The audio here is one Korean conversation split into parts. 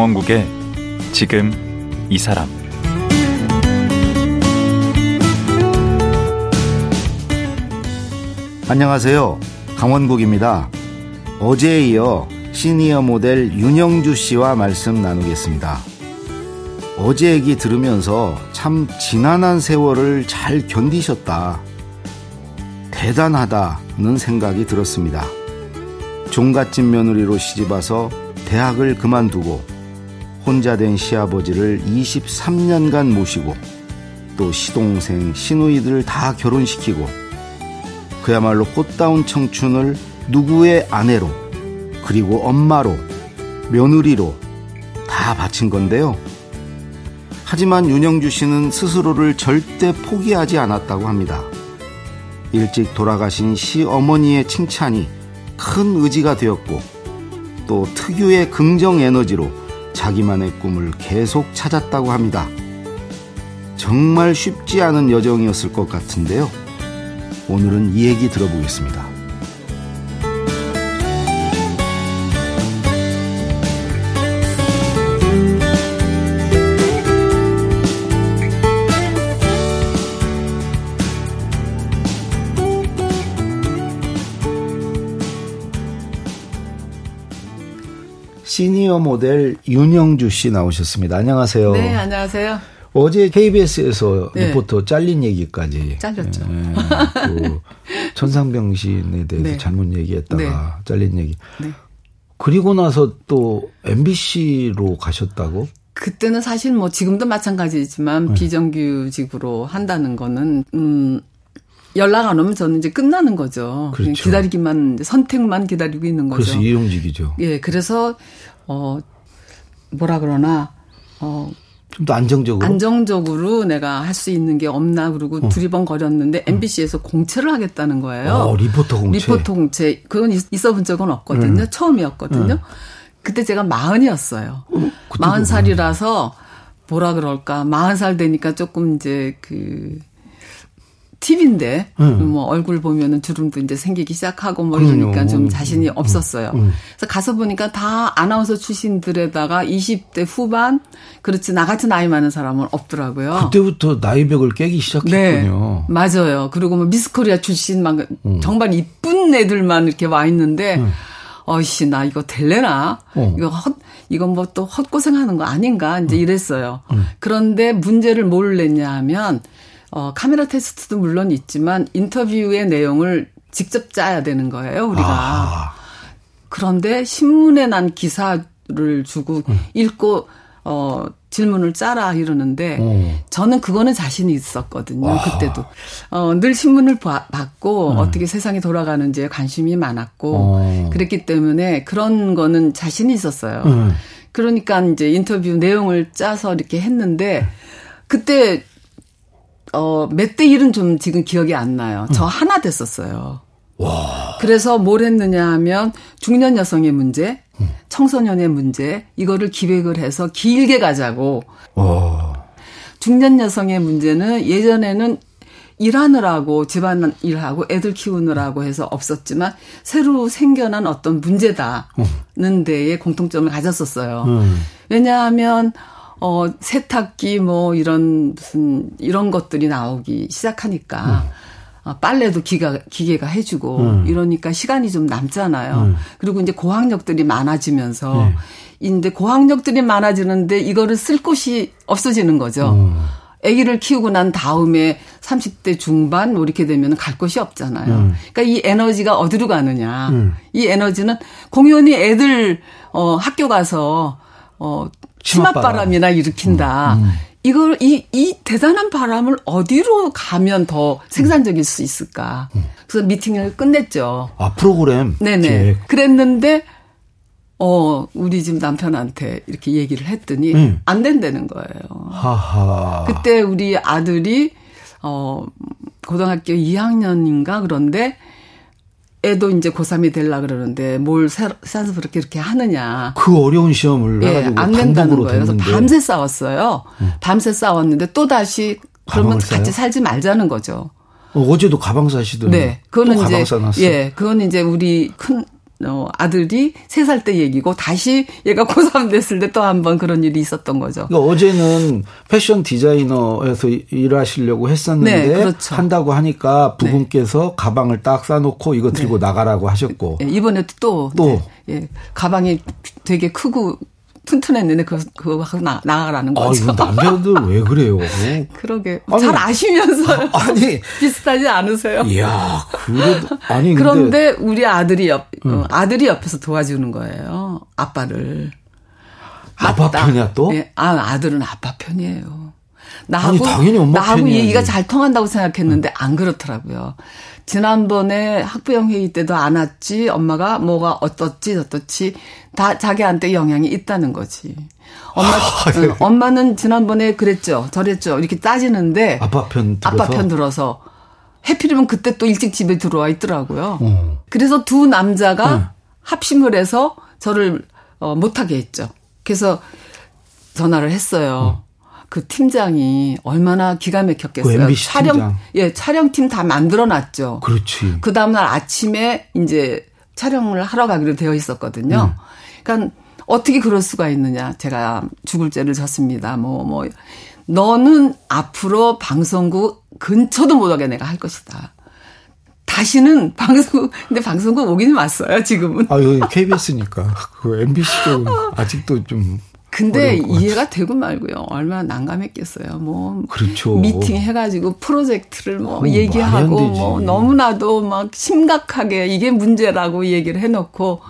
강원국의 지금 이 사람 안녕하세요. 강원국입니다. 어제에 이어 시니어 모델 윤영주 씨와 말씀 나누겠습니다. 어제 얘기 들으면서 참 지난한 세월을 잘 견디셨다. 대단하다는 생각이 들었습니다. 종갓집 며느리로 시집와서 대학을 그만두고 혼자 된 시아버지를 23년간 모시고 또 시동생, 시누이들 다 결혼시키고 그야말로 꽃다운 청춘을 누구의 아내로 그리고 엄마로 며느리로 다 바친 건데요. 하지만 윤영주 씨는 스스로를 절대 포기하지 않았다고 합니다. 일찍 돌아가신 시어머니의 칭찬이 큰 의지가 되었고 또 특유의 긍정 에너지로 자기만의 꿈을 계속 찾았다고 합니다. 정말 쉽지 않은 여정이었을 것 같은데요. 오늘은 이 얘기 들어보겠습니다. 시니어 모델 윤영주 씨 나오셨습니다. 안녕하세요. 네, 안녕하세요. 어제 KBS에서 네. 리포터 잘린 얘기까지. 잘렸죠. 네, 그 천상병신에 대해서 네. 잘못 얘기했다가 네. 잘린 얘기. 네. 그리고 나서 또 MBC로 가셨다고? 그때는 사실 뭐 지금도 마찬가지지만 네. 비정규직으로 한다는 거는 음 연락 안 오면 저는 이제 끝나는 거죠. 그렇죠. 기다리기만 선택만 기다리고 있는 거죠. 그래서 일용직이죠. 예, 그래서 어 뭐라 그러나 어 좀 더 안정적으로 안정적으로 내가 할 수 있는 게 없나 그러고 어. 두리번거렸는데 MBC에서 어. 공채를 하겠다는 거예요. 어, 리포터 공채. 리포터 공채. 그건 있어 본 적은 없거든요. 음. 처음이었거든요. 음. 그때 제가 마흔이었어요. 어, 마흔 살이라서 뭐라 그럴까 마흔 살 되니까 조금 이제 그 팁인데 음. 뭐 얼굴 보면은 주름도 이제 생기기 시작하고 뭐 이러니까 좀 자신이 음. 없었어요. 음. 그래서 가서 보니까 다 아나운서 출신들에다가 20대 후반 그렇지 나 같은 나이 많은 사람은 없더라고요. 그때부터 나이벽을 깨기 시작했군요. 네, 맞아요. 그리고 뭐 미스코리아 출신 막 음. 정말 이쁜 애들만 이렇게 와 있는데 음. 어이씨 나 이거 될래나 어. 이거 헛 이건 뭐 또 헛고생하는 거 아닌가 이제 음. 이랬어요. 그런데 문제를 뭘 냈냐 하면 어, 카메라 테스트도 물론 있지만 인터뷰의 내용을 직접 짜야 되는 거예요, 우리가. 아. 그런데 신문에 난 기사를 주고 음. 읽고 어 질문을 짜라 이러는데 오. 저는 그거는 자신이 있었거든요. 와. 그때도 어, 늘 신문을 봐, 봤고 음. 어떻게 세상이 돌아가는지에 관심이 많았고 오. 어. 그랬기 때문에 그런 거는 자신이 있었어요. 음. 그러니까 이제 인터뷰 내용을 짜서 이렇게 했는데 그때 어, 몇대 1은 좀 지금 기억이 안 나요. 저 음. 하나 됐었어요. 와. 그래서 뭘 했느냐 하면 중년 여성의 문제, 음. 청소년의 문제, 이거를 기획을 해서 길게 가자고. 와. 중년 여성의 문제는 예전에는 일하느라고 집안 일하고 애들 키우느라고 해서 없었지만 새로 생겨난 어떤 문제다는 음. 데에 공통점을 가졌었어요. 음. 왜냐하면 어, 세탁기 뭐 이런 무슨 이런 것들이 나오기 시작하니까 음. 어, 빨래도 기가, 기계가 해주고 음. 이러니까 시간이 좀 남잖아요. 음. 그리고 이제 고학력들이 많아지면서 네. 인데 고학력들이 많아지는데 이거를 쓸 곳이 없어지는 거죠. 음. 아기를 키우고 난 다음에 30대 중반 뭐 이렇게 되면 갈 곳이 없잖아요. 음. 그러니까 이 에너지가 어디로 가느냐. 음. 이 에너지는 공연히 애들 어 학교 가서 어 치맛바람이나 일으킨다. 음, 음. 이걸 이, 이 대단한 바람을 어디로 가면 더 생산적일 수 있을까? 음. 그래서 미팅을 끝냈죠. 아 프로그램. 네네. 계획. 그랬는데 어 우리 집 남편한테 이렇게 얘기를 했더니 음. 안 된다는 거예요. 하하. 그때 우리 아들이 어 고등학교 2학년인가 그런데 애도 이제 고3이 될라 그러는데 뭘 싸서 그렇게 이렇게 하느냐. 그 어려운 시험을 예, 안 된다는 거예요. 됐는데. 그래서 밤새 싸웠어요. 음. 밤새 싸웠는데 또 다시 그러면 같이 살지 말자는 거죠. 어, 제도 가방 사시더니 네, 그거는 이제 예, 그건 이제 우리 큰 어, 아들이 세살때 얘기고 다시 얘가 고3 됐을 때 또 한 번 그런 일이 있었던 거죠. 그러니까 어제는 패션 디자이너에서 일하시려고 했었는데 네, 그렇죠. 한다고 하니까 네. 부분께서 네. 가방을 딱 싸놓고 이거 들고 네. 나가라고 하셨고 네, 이번에 또, 또. 예, 가방이 되게 크고 튼튼했는데 그 그거 하고 나, 나가라는 아, 거죠. 아, 남자들 왜 그래요? 그러게 아니, 잘 아시면서 아 니 비슷하지 않으세요? 이야 그래도 아니 그런데 우리 아들이 옆 응. 어, 아들이 옆에서 도와주는 거예요. 아빠를. 아빠 맞다. 편이야 또? 네, 아 아들은 아빠 편이에요. 나하고 아니, 당연히 엄마 나하고 편이야지. 얘기가 잘 통한다고 생각했는데 응. 안 그렇더라고요. 지난번에 학부형 회의 때도 안 왔지, 엄마가 뭐가 어떻지, 어떻지, 다 자기한테 영향이 있다는 거지. 엄마, 아, 네. 엄마는 지난번에 그랬죠, 저랬죠, 이렇게 따지는데. 아빠 편 들어서. 아빠 편 들어서. 해필이면 그때 또 일찍 집에 들어와 있더라고요. 어. 그래서 두 남자가 네. 합심을 해서 저를 어, 못하게 했죠. 그래서 전화를 했어요. 어. 그 팀장이 얼마나 기가 막혔겠어요. 그 촬영 팀장. 예 촬영팀 다 만들어놨죠. 그렇지. 그 다음날 아침에 이제 촬영을 하러 가기로 되어 있었거든요. 음. 그러니까 어떻게 그럴 수가 있느냐. 제가 죽을 죄를 졌습니다. 뭐 뭐. 너는 앞으로 방송국 근처도 못 오게 내가 할 것이다. 다시는 방송 근데 방송국 오기는 왔어요 지금은. 아 여기 KBS니까 그 MBC도 아직도 좀 근데 이해가 되고 말고요. 얼마나 난감했겠어요. 뭐 그렇죠. 미팅 해가지고 프로젝트를 뭐 얘기하고 뭐 너무나도 막 심각하게 이게 문제라고 얘기를 해놓고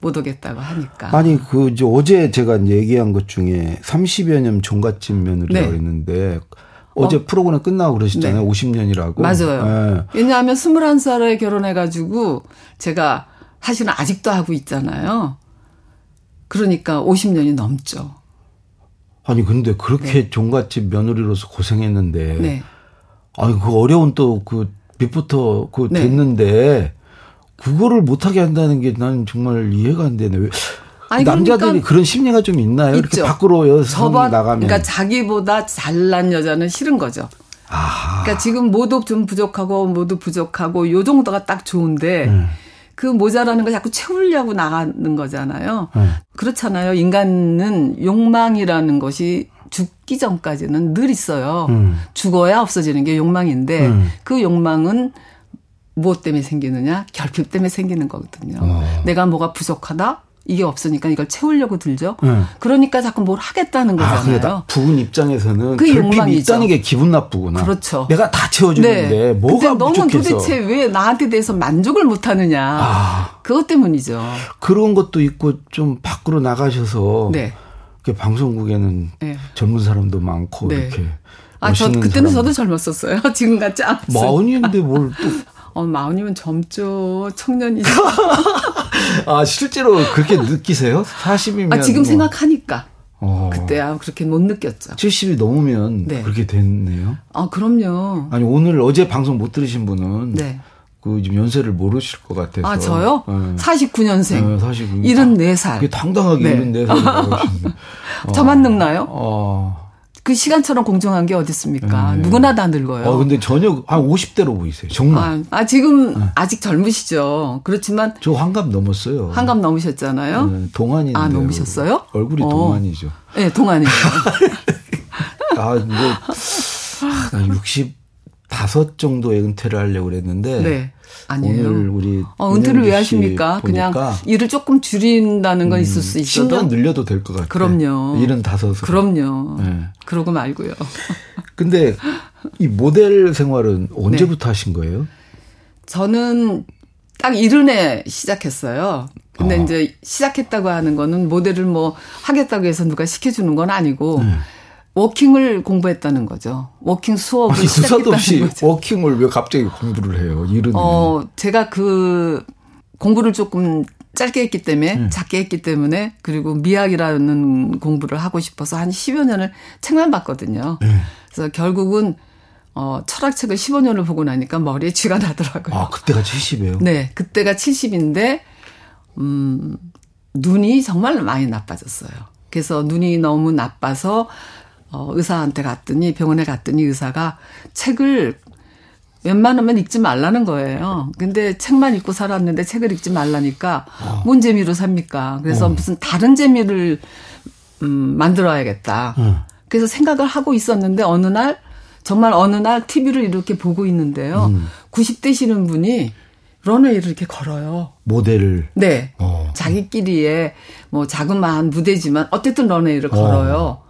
못 오겠다고 하니까. 아니 그 이제 어제 제가 얘기한 것 중에 30여 년 종갓집 며느리라고 네. 했는데 어제 어. 프로그램 끝나고 그러셨잖아요. 네. 50년이라고. 맞아요. 네. 왜냐하면 21살에 결혼해가지고 제가 사실은 아직도 하고 있잖아요. 그러니까 50년이 넘죠. 아니 근데 그렇게 네. 종갓집 며느리로서 고생했는데 네. 아니 그 어려운 또그 밑부터 그 네. 됐는데 그거를 못하게 한다는 게 나는 정말 이해가 안 되네. 왜 아니, 남자들이 그러니까 그런 심리가 좀 있나요? 있죠. 이렇게 밖으로 여성이 나가면. 그러니까 자기보다 잘난 여자는 싫은 거죠. 아. 그러니까 지금 모두 좀 부족하고 모두 부족하고 요 정도가 딱 좋은데 음. 그 모자라는 걸 자꾸 채우려고 나가는 거잖아요. 음. 그렇잖아요. 인간은 욕망이라는 것이 죽기 전까지는 늘 있어요. 음. 죽어야 없어지는 게 욕망인데 음. 그 욕망은 무엇 때문에 생기느냐? 결핍 때문에 생기는 거거든요. 어. 내가 뭐가 부족하다? 이게 없으니까 이걸 채우려고 들죠. 네. 그러니까 자꾸 뭘 하겠다는 거잖아요. 아, 부분 입장에서는 그 욕망이 있다는 게 기분 나쁘구나. 그렇죠. 내가 다 채워주는데 네. 뭐가 너는 부족해서. 도대체 왜 나한테 대해서 만족을 못하느냐. 아. 그것 때문이죠. 그런 것도 있고 좀 밖으로 나가셔서 네. 방송국에는 네. 젊은 사람도 많고 네. 이렇게. 아, 저 그때는 사람도. 저도 젊었었어요. 지금 같지 않았어요. 마흔인데 뭘 또. 어, 마흔이면 젊죠. 청년이죠. 아, 실제로 그렇게 느끼세요? 40이면. 아, 지금 뭐. 생각하니까. 어. 그때야 그렇게 못 느꼈죠. 70이 넘으면 네. 그렇게 됐네요. 아, 그럼요. 아니, 오늘 어제 방송 못 들으신 분은. 네. 그 지금 연세를 모르실 것 같아서. 아, 저요? 네. 49년생. 네, 49. 74살. 그게 당당하게 네. 74살이라고 저만 늙나요? 어. 그 시간처럼 공정한 게 어디 있습니까? 네. 누구나 다 늙어요. 어, 근데 전혀 한 50대로 보이세요. 정말. 아, 아 지금 네. 아직 젊으시죠. 그렇지만 저 환갑 넘었어요. 환갑 넘으셨잖아요. 네, 동안인데. 아, 넘으셨어요? 얼굴이 어. 동안이죠. 네, 동안이죠. 아, 뭐 65 정도에 은퇴를 하려고 그랬는데 네. 아니에요. 오늘 우리 어, 은퇴를 왜 하십니까? 그냥 일을 조금 줄인다는 건 음, 있을 수 있어도 10년 늘려도 될 것 같아요. 그럼요. 일흔다섯으로. 그럼요. 네. 그러고 말고요. 근데 이 모델 생활은 언제부터 네. 하신 거예요? 저는 딱 일흔에 시작했어요. 근데 어. 이제 시작했다고 하는 거는 모델을 뭐 하겠다고 해서 누가 시켜주는 건 아니고 네. 워킹을 공부했다는 거죠. 워킹 수업을 아니, 시작했다는 없이 거죠. 워킹을 왜 갑자기 공부를 해요? 이런. 어, 제가 그 공부를 조금 짧게 했기 때문에 음. 작게 했기 때문에 그리고 미학이라는 공부를 하고 싶어서 한 10여 년을 책만 봤거든요. 음. 그래서 결국은 어, 철학책을 15년을 보고 나니까 머리에 쥐가 나더라고요. 아, 그때가 70이에요? 네, 그때가 70인데, 음, 눈이 정말 많이 나빠졌어요. 그래서 눈이 너무 나빠서 어, 의사한테 갔더니 병원에 갔더니 의사가 책을 웬만하면 읽지 말라는 거예요. 근데 책만 읽고 살았는데 책을 읽지 말라니까 어. 뭔 재미로 삽니까? 그래서 어. 무슨 다른 재미를 음, 만들어야겠다. 어. 그래서 생각을 하고 있었는데 어느 날 정말 어느 날 TV를 이렇게 보고 있는데요. 음. 90대시는 분이 런웨이를 이렇게 걸어요. 모델을. 네. 어. 자기끼리의 뭐 자그마한 무대지만 어쨌든 런웨이를 걸어요.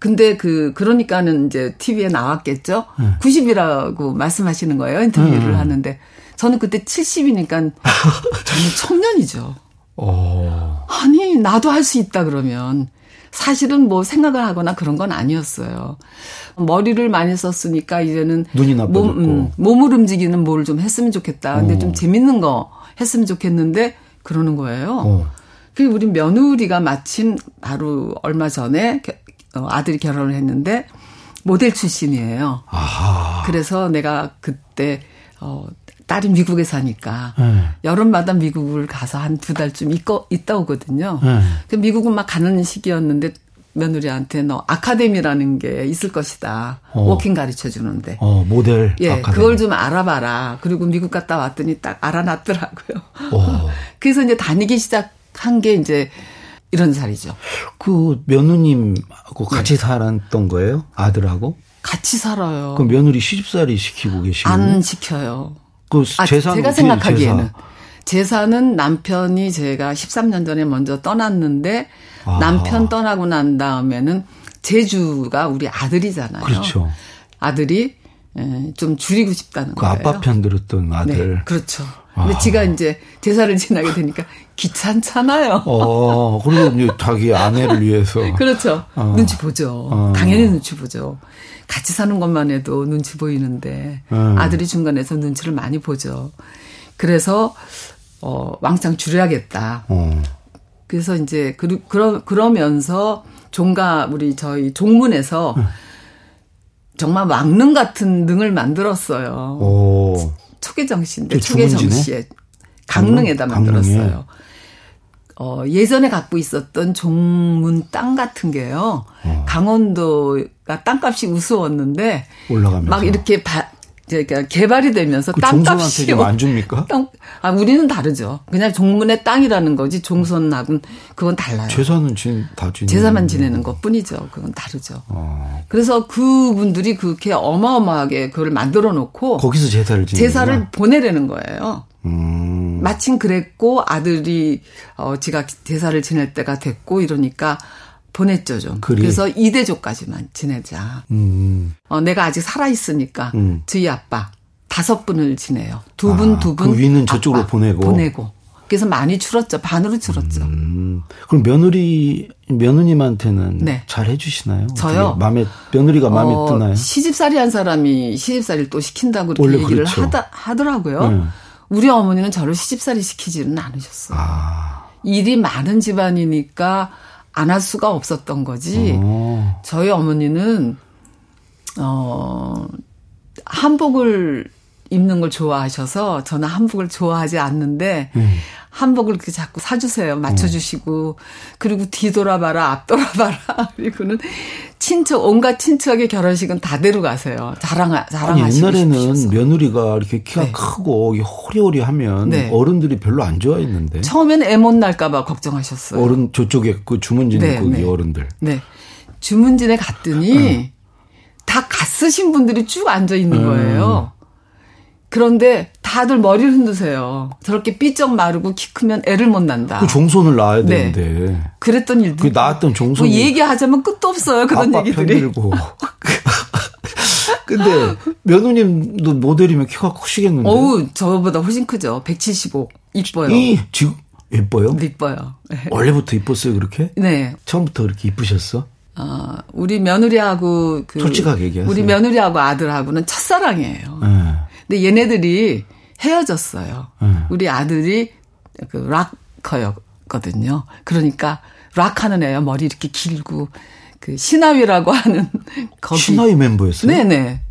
어. 근데 그 그러니까는 이제 TV에 나왔겠죠. 네. 90이라고 말씀하시는 거예요. 인터뷰를 네. 하는데 저는 그때 70이니까 저는 청년이죠. 어. 아니 나도 할 수 있다 그러면 사실은 뭐 생각을 하거나 그런 건 아니었어요. 머리를 많이 썼으니까 이제는 눈이 나빠졌고 몸, 음, 몸을 움직이는 뭘 좀 했으면 좋겠다. 근데 어. 좀 재밌는 거 했으면 좋겠는데 그러는 거예요. 어. 그 우리 며느리가 마침 바로 얼마 전에 어, 아들이 결혼을 했는데 모델 출신이에요. 아하. 그래서 내가 그때 어 딸이 미국에 사니까 네. 여름마다 미국을 가서 한 두 달쯤 있고 있다 오거든요. 네. 그 미국은 막 가는 시기였는데 며느리한테 너 아카데미라는 게 있을 것이다. 어. 워킹 가르쳐 주는데. 어, 모델. 예, 아카데미. 그걸 좀 알아봐라. 그리고 미국 갔다 왔더니 딱 알아놨더라고요. 어. 그래서 이제 다니기 시작한 게 이제 이런 자리죠. 그 며느님하고 같이 네. 살았던 거예요? 아들하고? 같이 살아요. 그 며느리 시집살이 시키고 계시는? 안 시켜요. 그 아, 재산 제가 생각하기에는 제사. 는 남편이 제가 13년 전에 먼저 떠났는데 아. 남편 떠나고 난 다음에는 제주가 우리 아들이잖아요. 그렇죠. 아들이 예, 좀 줄이고 싶다는 그 거예요. 아빠 편 들었던 아들. 네, 그렇죠. 근데 아. 지가 이제 제사를 지나게 되니까 귀찮잖아요. 어, 그리고 이제 자기 아내를 위해서. 그렇죠. 어. 눈치 보죠. 어. 당연히 눈치 보죠. 같이 사는 것만 해도 눈치 보이는데 음. 아들이 중간에서 눈치를 많이 보죠. 그래서 어 왕창 줄여야겠다. 어. 그래서 이제 그, 그러, 그러면서 종가 우리 저희 종문에서 음. 정말 왕릉 같은 능을 만들었어요. 오. 초계정 씨인데 초계정 씨의 강릉에다 만들었어요. 어, 예전에 갖고 있었던 종문 땅 같은 게요. 어. 강원도가 땅값이 우스웠는데 올라가면서 막 이렇게 바, 그러니까 개발이 되면서 그 땅값이 좀안 줍니까? 땅, 아 우리는 다르죠. 그냥 종문의 땅이라는 거지 종선하고는 그건 달라요. 제사는 진, 다 지내 제사만 지내는 것 뿐이죠. 그건 다르죠. 어. 그래서 그분들이 그렇게 어마어마하게 그걸 만들어 놓고 거기서 제사를 지내 제사를 보내려는 거예요. 음. 마침 그랬고 아들이 어 지가 제사를 지낼 때가 됐고 이러니까 보냈죠 좀. 그리. 그래서 이대조까지만 지내자. 음. 어 내가 아직 살아 있으니까 음. 저희 아빠 다섯 분을 지내요. 두 분, 아, 두 분. 그 위는 저쪽으로 보내고. 보내고. 그래서 많이 줄었죠. 반으로 줄었죠. 음. 그럼 며느리 며느님한테는 네. 잘 해주시나요? 저요. 마음에 며느리가 마음에 어, 드나요? 시집살이 한 사람이 시집살이를 또 시킨다고 그렇게 얘기를 그렇죠. 하다, 하더라고요. 네. 우리 어머니는 저를 시집살이 시키지는 않으셨어요. 아. 일이 많은 집안이니까 안 할 수가 없었던 거지. 어. 저희 어머니는 어 한복을 입는 걸 좋아하셔서 저는 한복을 좋아하지 않는데 음. 한복을 이렇게 자꾸 사주세요. 맞춰주시고. 그리고 뒤돌아봐라, 앞돌아봐라. 그리고는 친척, 온갖 친척의 결혼식은 다 데려가세요. 자랑, 자랑하시고 아니, 옛날에는 싶으셔서. 며느리가 이렇게 키가 네. 크고 호리호리하면 네. 어른들이 별로 안 좋아했는데. 처음에는 애못 날까봐 걱정하셨어요. 어른, 저쪽에 그 주문진 네, 거기 네. 어른들. 네. 주문진에 갔더니 다 갔으신 분들이 쭉 앉아 있는 거예요. 그런데 다들 머리를 흔드세요. 저렇게 삐쩍 마르고 키 크면 애를 못 난다. 그 종손을 낳아야 네. 되는데. 그랬던 일도. 그 낳았던 종손. 뭐 얘기하자면 끝도 없어요. 그런 얘기들이. 편들고. 근데 며느님도 모델이면 키가 크시겠는데. 어우, 저보다 훨씬 크죠. 175. 이뻐요. 이 지금 예뻐요? 이뻐요. 원래부터 이뻤어요, 그렇게? 네. 처음부터 그렇게 이쁘셨어? 어, 우리 며느리하고 그 솔직하게 얘기하세요. 우리 며느리하고 아들하고는 첫사랑이에요. 네. 근데 얘네들이 헤어졌어요. 음. 우리 아들이 그 락커였거든요. 그러니까 락하는 애요. 머리 이렇게 길고 그 신하위라고 하는 거기 신하위 멤버였어요. 네네.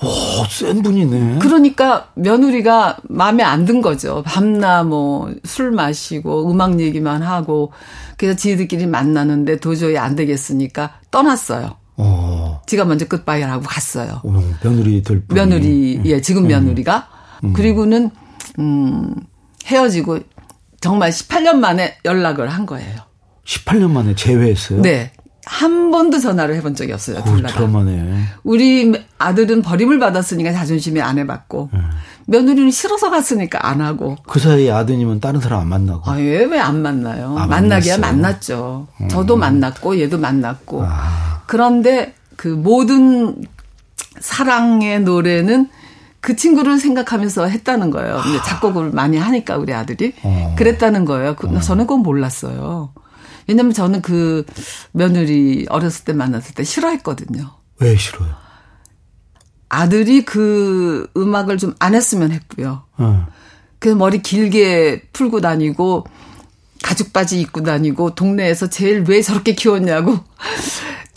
오, 센 분이네. 그러니까 며느리가 마음에 안 든 거죠. 밤나 뭐 술 마시고 음악 얘기만 하고 그래서 지들끼리 만나는데 도저히 안 되겠으니까 떠났어요. 어. 지가 먼저 끝바이를 하고 갔어요. 어, 며느리들 며느리 예 지금 음. 며느리가 음. 그리고는 음 헤어지고 정말 18년 만에 연락을 한 거예요. 18년 만에 재회했어요? 네. 한 번도 전화를 해본 적이 없어요. 둘 다. 드라마네. 우리 아들은 버림을 받았으니까 자존심이 안 해봤고 네. 며느리는 싫어서 갔으니까 안 하고. 그 사이에 아드님은 다른 사람 안 만나고. 아, 왜왜 안 만나요? 아, 만나기야 만났죠. 음. 저도 만났고 얘도 만났고. 아. 그런데 그 모든 사랑의 노래는 그 친구를 생각하면서 했다는 거예요. 작곡을 많이 하니까 우리 아들이 어. 그랬다는 거예요. 그, 어. 저는 그건 몰랐어요. 왜냐면 저는 그 며느리 어렸을 때 만났을 때 싫어했거든요. 왜 싫어요? 아들이 그 음악을 좀 안 했으면 했고요. 어. 그 머리 길게 풀고 다니고 가죽 바지 입고 다니고 동네에서 제일 왜 저렇게 키웠냐고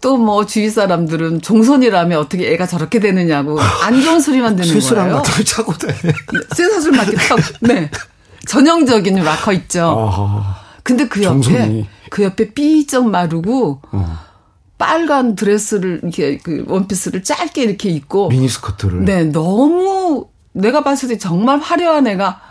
또 뭐 주위 사람들은 종손이라면 어떻게 애가 저렇게 되느냐고 안 좋은 소리만 듣는 거예요. 쇠술랑 같은 걸 차고 다녀. 쇠사슬 맞게 타고. 네. 전형적인 락커 있죠. 어. 근데 그 옆에 정성이. 그 옆에 삐쩍 마르고 어. 빨간 드레스를 이렇게 그 원피스를 짧게 이렇게 입고 미니스커트를 네 너무 내가 봤을 때 정말 화려한 애가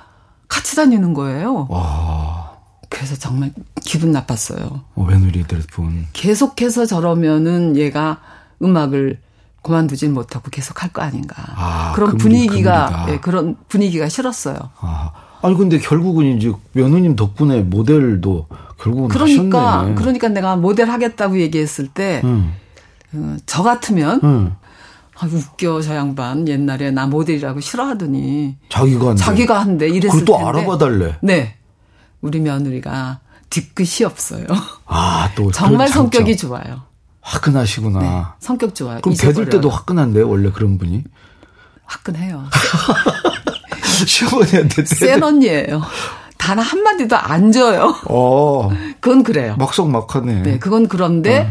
같이 다니는 거예요. 와. 그래서 정말 기분 나빴어요. 어, 며느리들 분 계속해서 저러면은 얘가 음악을 그만두질 못하고 계속 할 거 아닌가. 아, 그런 금리, 분위기가 예, 그런 분위기가 싫었어요. 아. 아니 근데 결국은 이제 며느님 덕분에 모델도 결국은 그러니까 하셨네. 그러니까 내가 모델 하겠다고 얘기했을 때저 음. 어, 같으면 음. 아 웃겨 저 양반 옛날에 나 모델이라고 싫어하더니 자기가 한대. 자기가 한대 이랬을 또 알아봐 달래. 네. 우리 며느리가 뒤끝이 없어요. 아, 또 정말 성격이 좋아요. 화끈하시구나. 네, 성격 좋아요. 그럼 배들 때도 화끈한데 원래 그런 분이? 화끈해요. 시어머니한테 센 언니예요. 단 한마디도 안 줘요. 어. 그건 그래요. 막속막하네. 네, 그건 그런데 어.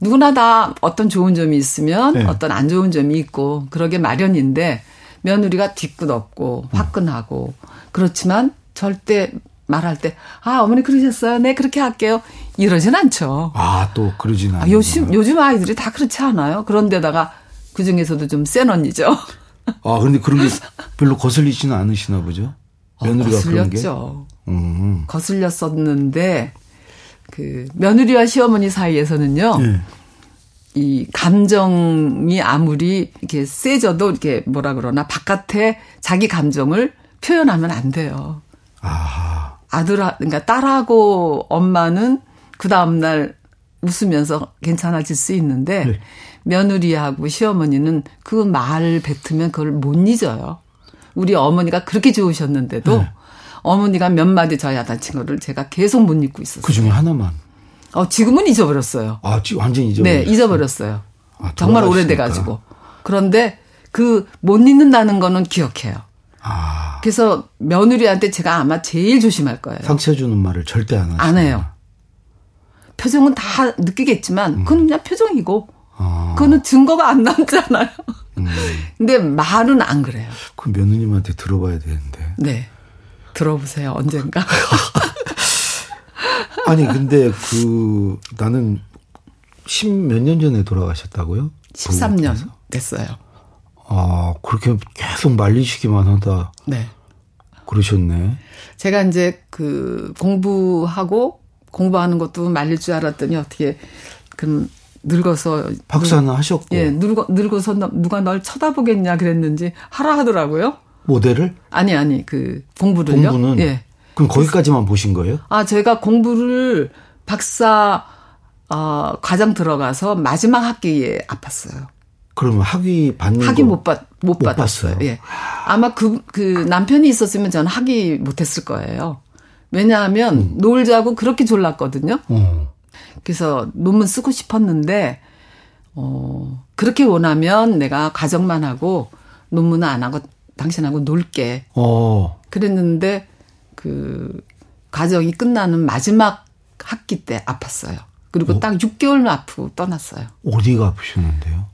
누구나 다 어떤 좋은 점이 있으면 네. 어떤 안 좋은 점이 있고 그러게 마련인데 며느리가 뒤끝 없고 음. 화끈하고 그렇지만 절대 말할 때, 아, 어머니 그러셨어요? 네, 그렇게 할게요. 이러진 않죠. 아, 또 그러진 않아요. 아, 요즘, 요즘 아이들이 다 그렇지 않아요? 그런데다가 그 중에서도 좀 센 언니죠. 아, 그런데 그런 게 별로 거슬리지는 않으시나 보죠? 어, 며느리가 어, 거슬렸죠. 음. 거슬렸었는데 그 며느리와 시어머니 사이에서는요. 네. 이 감정이 아무리 이렇게 세져도 이렇게 뭐라 그러나 바깥에 자기 감정을 표현하면 안 돼요. 아. 아들, 그러니까 딸하고 엄마는 그 다음날 웃으면서 괜찮아질 수 있는데 네. 며느리하고 시어머니는 그말 뱉으면 그걸 못 잊어요. 우리 어머니가 그렇게 좋으셨는데도 네. 어머니가 몇 마디 저희 아다친 거를 제가 계속 못 잊고 있었어요. 그 중에 하나만. 어, 지금은 잊어버렸어요. 아, 지금 완전히 잊어버렸어요. 네, 잊어버렸어요. 아, 정말 오래돼 가지고. 그런데 그 못 잊는다는 거는 기억해요. 아. 그래서 며느리한테 제가 아마 제일 조심할 거예요. 상처 주는 말을 절대 안 하죠. 안 해요. 표정은 다 느끼겠지만 그건 그냥 표정이고 아. 그거는 증거가 안 남잖아요. 음. 근데 말은 안 그래요. 그 며느님한테 들어봐야 되는데. 네. 들어보세요. 언젠가. 아니 근데 그 나는 십몇년 전에 돌아가셨다고요? 13년 됐어요. 아, 그렇게 계속 말리시기만 하다. 네. 그러셨네. 제가 이제 그 공부하고 공부하는 것도 말릴 줄 알았더니 어떻게 그럼 늙어서 박사는 늙, 하셨고 예 늙어 늙어서 누가 널 쳐다보겠냐 그랬는지 하라 하더라고요. 모델을? 아니 아니 그 공부를요. 공부는 예. 그럼 거기까지만 보신 거예요? 아 제가 공부를 박사 어, 과정 들어가서 마지막 학기에 아팠어요. 그러면 학위 받는 학위 못 받, 못, 못 받았어요. 예. 아마 그, 그 남편이 있었으면 저는 학위 못 했을 거예요. 왜냐하면 음. 놀자고 그렇게 졸랐거든요. 어. 그래서 논문 쓰고 싶었는데, 어, 그렇게 원하면 내가 과정만 하고 논문은 안 하고 당신하고 놀게. 어. 그랬는데, 그, 과정이 끝나는 마지막 학기 때 아팠어요. 그리고 어? 딱 6개월 아프고 떠났어요. 어디가 아프셨는데요?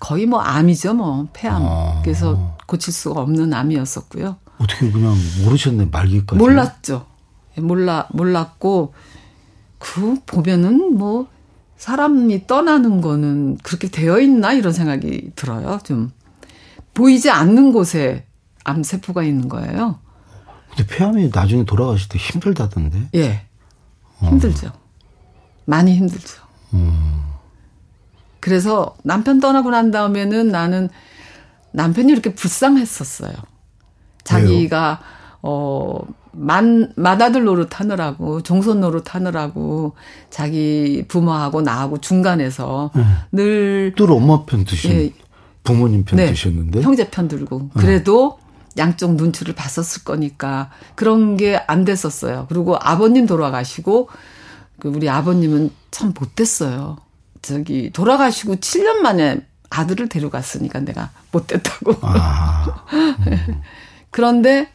거의 뭐 암이죠, 뭐 폐암. 아. 그래서 고칠 수가 없는 암이었었고요. 어떻게 그냥 모르셨네 말기까지? 몰랐죠. 몰라 몰랐고 그 보면은 뭐 사람이 떠나는 거는 그렇게 되어 있나 이런 생각이 들어요. 좀 보이지 않는 곳에 암 세포가 있는 거예요. 근데 폐암이 나중에 돌아가실 때 힘들다던데? 예. 힘들죠. 어. 많이 힘들죠. 음. 그래서 남편 떠나고 난 다음에는 나는 남편이 이렇게 불쌍했었어요. 자기가 어, 만, 맏아들 노릇 하느라고, 종손 노릇 하느라고, 자기 부모하고 나하고 중간에서 네. 늘. 늘 엄마 편 드신, 예, 부모님 편 네, 드셨는데? 형제 편 들고. 그래도 네. 양쪽 눈치를 봤었을 거니까 그런 게 안 됐었어요. 그리고 아버님 돌아가시고, 그 우리 아버님은 참 못됐어요. 저기, 돌아가시고 7년 만에 아들을 데려갔으니까 내가 못됐다고. 아, 음. 그런데,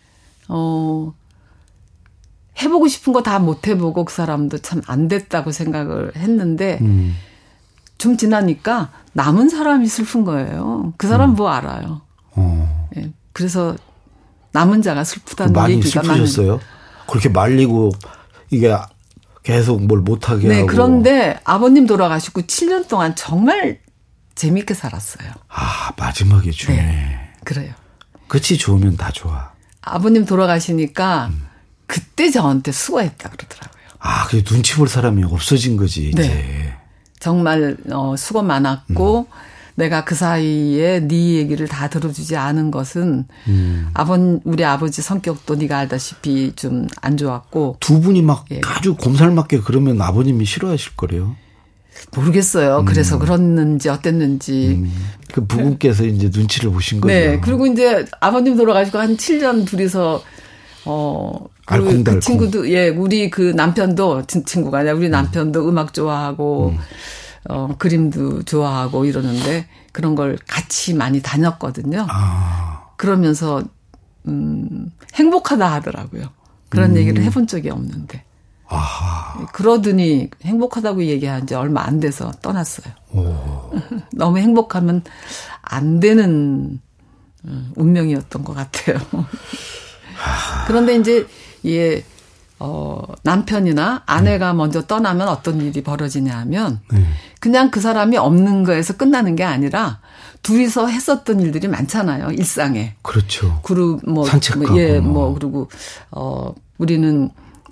어, 해보고 싶은 거 다 못 해보고 그 사람도 참 안 됐다고 생각을 했는데, 음. 좀 지나니까 남은 사람이 슬픈 거예요. 그 사람 음. 뭐 알아요. 어. 예, 그래서 남은 자가 슬프다는 많이 얘기가 슬프셨어요? 많은. 그렇게 말리고 이게 계속 뭘 못하게 네, 하고. 그런데 아버님 돌아가시고 7년 동안 정말 재밌게 살았어요. 아, 마지막에 중에. 네, 그래요. 끝이 좋으면 다 좋아. 아버님 돌아가시니까 음. 그때 저한테 수고했다 그러더라고요. 아, 그 눈치 볼 사람이 없어진 거지, 이제. 네. 정말 어 수고 많았고 음. 내가 그 사이에 네 얘기를 다 들어주지 않은 것은 음. 아버 우리 아버지 성격도 네가 알다시피 좀 안 좋았고 두 분이 막 예. 아주 곰살맞게 그러면 아버님이 싫어하실 거래요. 모르겠어요. 음. 그래서 그랬는지 어땠는지. 음. 그 부부께서 이제 눈치를 보신 거죠. 네. 그리고 이제 아버님 돌아가시고 한 7년 둘이서 어, 그, 그 친구도, 예, 우리 그 남편도, 친구가 아니라 우리 음. 남편도 음. 악 좋아하고, 음. 어, 그림도 좋아하고 이러는데 그런 걸 같이 많이 다녔거든요. 아. 그러면서, 음, 행복하다 하더라고요. 그런 음. 얘기를 해본 적이 없는데. 아하. 그러더니 행복하다고 얘기한 지 얼마 안 돼서 떠났어요. 너무 행복하면 안 되는 음, 운명이었던 것 같아요. 그런데 이제 예, 어, 남편이나 아내가 음. 먼저 떠나면 어떤 일이 벌어지냐 하면 네. 그냥 그 사람이 없는 거에서 끝나는 게 아니라 둘이서 했었던 일들이 많잖아요. 일상에. 그렇죠. 그룹 뭐, 산책하고 뭐, 예, 뭐 그리고 어 우리는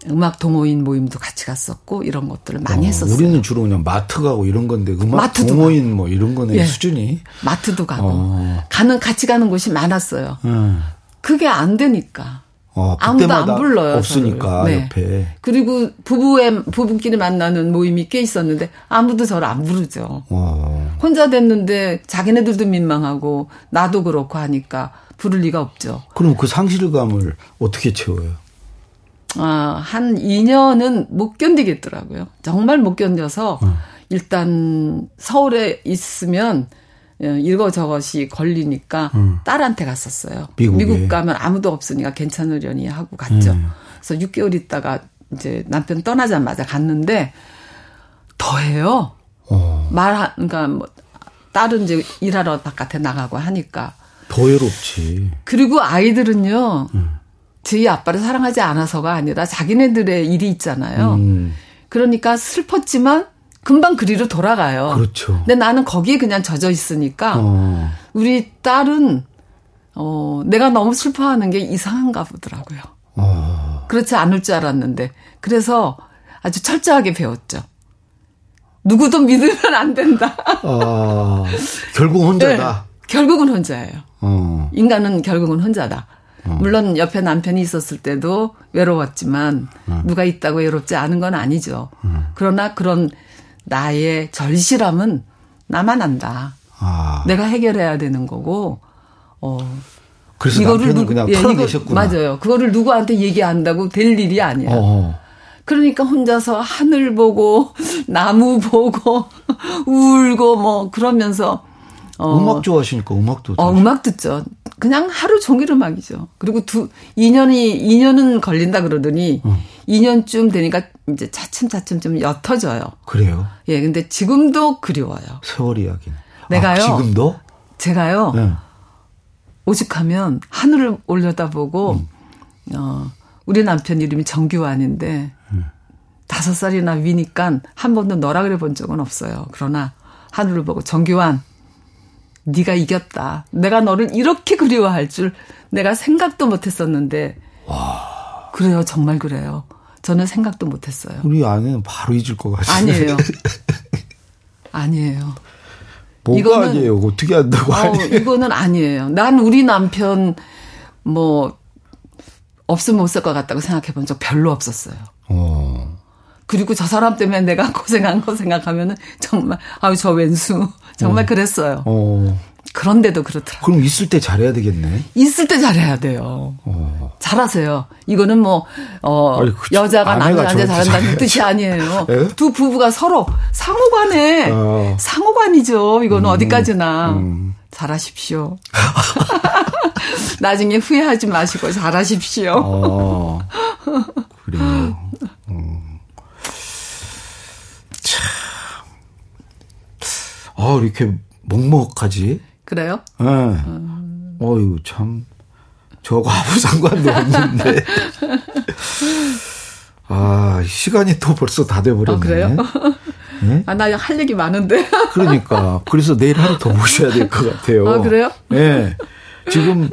음악 동호인 모임도 같이 갔었고 이런 것들을 많이 어, 했었어요. 우리는 주로 그냥 마트 가고 이런 건데 음악 동호인 가고. 뭐 이런 거는 예. 수준이 마트도 가고 어. 가는 같이 가는 곳이 많았어요. 음. 그게 안 되니까. 어, 아무도 안 불러요. 없으니까 네. 옆에. 그리고 부부의 부부끼리 만나는 모임이 꽤 있었는데 아무도 저를 안 부르죠. 어. 혼자 됐는데 자기네들도 민망하고 나도 그렇고 하니까 부를 리가 없죠. 그럼 그 상실감을 어떻게 채워요? 아, 한 2년은 못 견디겠더라고요. 정말 못 견뎌서 어. 일단 서울에 있으면 이거 어, 저것이 걸리니까 음. 딸한테 갔었어요. 미국에. 미국 가면 아무도 없으니까 괜찮으려니 하고 갔죠. 음. 그래서 6개월 있다가 이제 남편 떠나자마자 갔는데 더해요. 어. 말 그러니까 뭐 딸은 이제 일하러 바깥에 나가고 하니까 더 외롭지. 그리고 아이들은요. 음. 저희 아빠를 사랑하지 않아서가 아니라 자기네들의 일이 있잖아요. 음. 그러니까 슬펐지만 금방 그리로 돌아가요. 그렇죠. 근데 나는 거기에 그냥 젖어 있으니까 어. 우리 딸은 어 내가 너무 슬퍼하는 게 이상한가 보더라고요. 어. 그렇지 않을 줄 알았는데 그래서 아주 철저하게 배웠죠. 누구도 믿으면 안 된다. 아, 결국 혼자다. 네, 결국은 혼자예요. 어. 인간은 결국은 혼자다. 어. 물론 옆에 남편이 있었을 때도 외로웠지만 어. 누가 있다고 외롭지 않은 건 아니죠. 어. 그러나 그런 나의 절실함은 나만 안다. 아. 내가 해결해야 되는 거고, 어. 그래서 이거를 누, 그냥 예, 털어내셨구나. 이거, 맞아요. 그거를 누구한테 얘기한다고 될 일이 아니야. 어. 그러니까 혼자서 하늘 보고 나무 보고 울고 뭐 그러면서 어, 음악 좋아하시니까 음악도 어, 음악 듣죠. 그냥 하루 종일 음악이죠. 그리고 두 2년이 2년은 걸린다 그러더니 어. 2년쯤 되니까 이제 차츰차츰 좀 옅어져요. 그래요? 예, 근데 지금도 그리워요. 세월 이야기. 내가요. 아, 지금도? 제가요. 네. 오직하면 하늘을 올려다보고 음. 어, 우리 남편 이름이 정규환인데 음. 다섯 살이나 위니까 한 번도 너라 그래 본 적은 없어요. 그러나 하늘을 보고 정규환 네가 이겼다. 내가 너를 이렇게 그리워할 줄 내가 생각도 못했었는데. 와. 그래요, 정말 그래요. 저는 생각도 못했어요. 우리 아내는 바로 잊을 것 같아요. 아니에요. 아니에요. 뭐가 이거는, 아니에요? 어떻게 한다고 어, 이거는 아니에요. 난 우리 남편 뭐 없으면 못살것 같다고 생각해 본 적 별로 없었어요. 어. 그리고 저 사람 때문에 내가 고생한 거 생각하면은 정말 아유 저 왼수 정말 어. 그랬어요. 어. 그런데도 그렇더라고요. 그럼 있을 때 잘해야 되겠네. 있을 때 잘해야 돼요. 어. 잘하세요. 이거는 뭐, 어, 아니, 그, 여자가 남자한테 잘한다는 뜻이 아니에요. 에? 두 부부가 서로 상호간에, 어. 상호간이죠. 이거는 음, 어디까지나. 음. 잘하십시오. 나중에 후회하지 마시고 잘하십시오. 어, 그래요. 아, 이렇게 먹먹하지? 그래요? 예. 네. 음. 어유 참. 저하고 아무 상관도 없는데. 아, 시간이 또 벌써 다 돼버렸네. 아, 그래요? 네? 아, 나 할 얘기 많은데. 그러니까. 그래서 내일 하루 더 모셔야 될 것 같아요. 아, 그래요? 예. 네. 지금,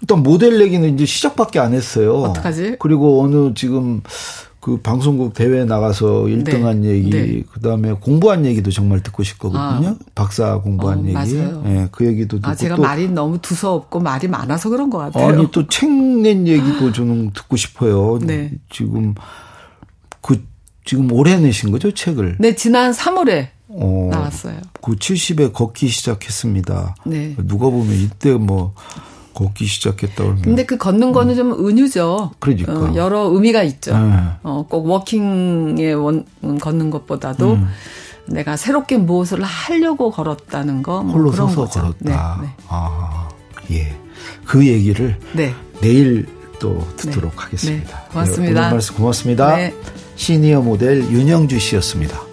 일단 모델 얘기는 이제 시작밖에 안 했어요. 어떡하지? 그리고 어느 지금 그 방송국 대회 나가서 1등한 네. 얘기, 네. 그다음에 공부한 얘기도 정말 듣고 싶거든요. 아. 박사 공부한 어, 얘기. 맞아요. 예, 그 얘기도 듣고 아, 제가 말이 너무 두서없고 말이 많아서 그런 것 같아요. 아니 또 책 낸 얘기도 저는 듣고 싶어요. 네. 지금 그 지금 올해 내신 거죠, 책을? 네, 지난 3월에 어, 나왔어요. 그 70에 걷기 시작했습니다. 네. 누가 보면 이때 뭐 걷기 시작했다 그러면. 근데 그 걷는 거는 음. 좀 은유죠. 그러니까. 어, 여러 의미가 있죠. 네. 어, 꼭 워킹에 원, 음, 걷는 것보다도 음. 내가 새롭게 무엇을 하려고 걸었다는 거. 뭐 홀로 그런 서서 거죠. 걸었다. 네, 네. 아, 예. 그 얘기를 네. 내일 또 듣도록 네. 하겠습니다. 네, 고맙습니다. 오늘 말씀 고맙습니다. 시니어 모델 윤영주 씨였습니다.